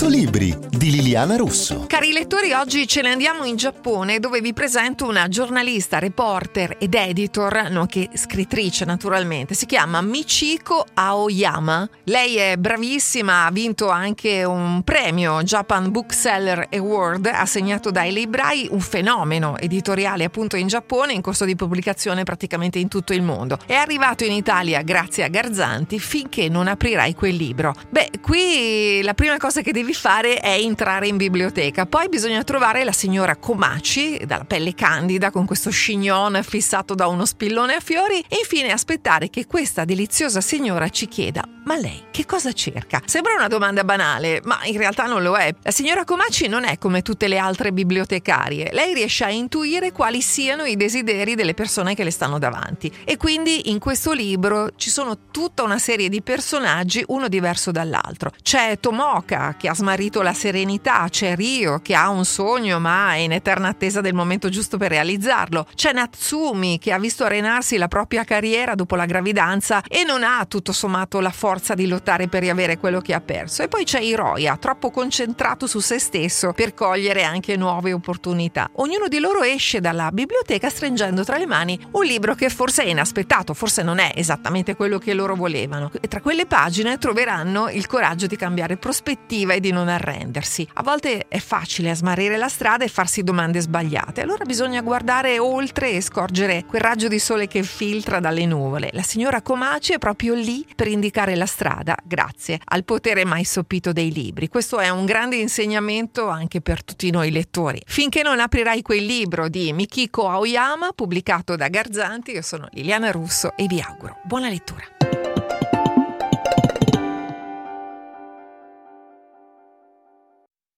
100 libri di Liliana Russo. Cari lettori, oggi ce ne andiamo in Giappone dove vi presento una giornalista, reporter ed editor, nonché scrittrice naturalmente. Si chiama Michiko Aoyama. Lei è bravissima, ha vinto anche un premio Japan Bookseller Award assegnato dai librai, un fenomeno editoriale appunto in Giappone in corso di pubblicazione praticamente in tutto il mondo. È arrivato in Italia grazie a Garzanti finché non aprirai quel libro. Beh, qui la prima cosa che devi fare è entrare in biblioteca. Poi bisogna trovare la signora Comaci, dalla pelle candida, con questo chignon fissato da uno spillone a fiori, e infine aspettare che questa deliziosa signora ci chieda: Ma lei che cosa cerca? Sembra una domanda banale, ma in realtà non lo è. La signora Comaci non è come tutte le altre bibliotecarie. Lei riesce a intuire quali siano i desideri delle persone che le stanno davanti. E quindi in questo libro ci sono tutta una serie di personaggi, uno diverso dall'altro. C'è Tomoka che ha smarrito la serenità, c'è Rio che ha un sogno ma è in eterna attesa del momento giusto per realizzarlo, c'è Natsumi che ha visto arenarsi la propria carriera dopo la gravidanza e non ha tutto sommato la forza di lottare per riavere quello che ha perso. E poi c'è Hiroya, troppo concentrato su se stesso per cogliere anche nuove opportunità. Ognuno di loro esce dalla biblioteca stringendo tra le mani un libro che forse è inaspettato, forse non è esattamente quello che loro volevano. E tra quelle pagine troveranno il coraggio di cambiare prospettiva e di non arrendersi. A volte è facile smarrire la strada e farsi domande sbagliate, allora bisogna guardare oltre e scorgere quel raggio di sole che filtra dalle nuvole. La signora Comaci è proprio lì per indicare la strada, grazie al potere mai soppito dei libri. Questo è un grande insegnamento anche per tutti noi lettori. Finché non aprirai quel libro di Mikiko Aoyama, pubblicato da Garzanti, io sono Liliana Russo e vi auguro buona lettura.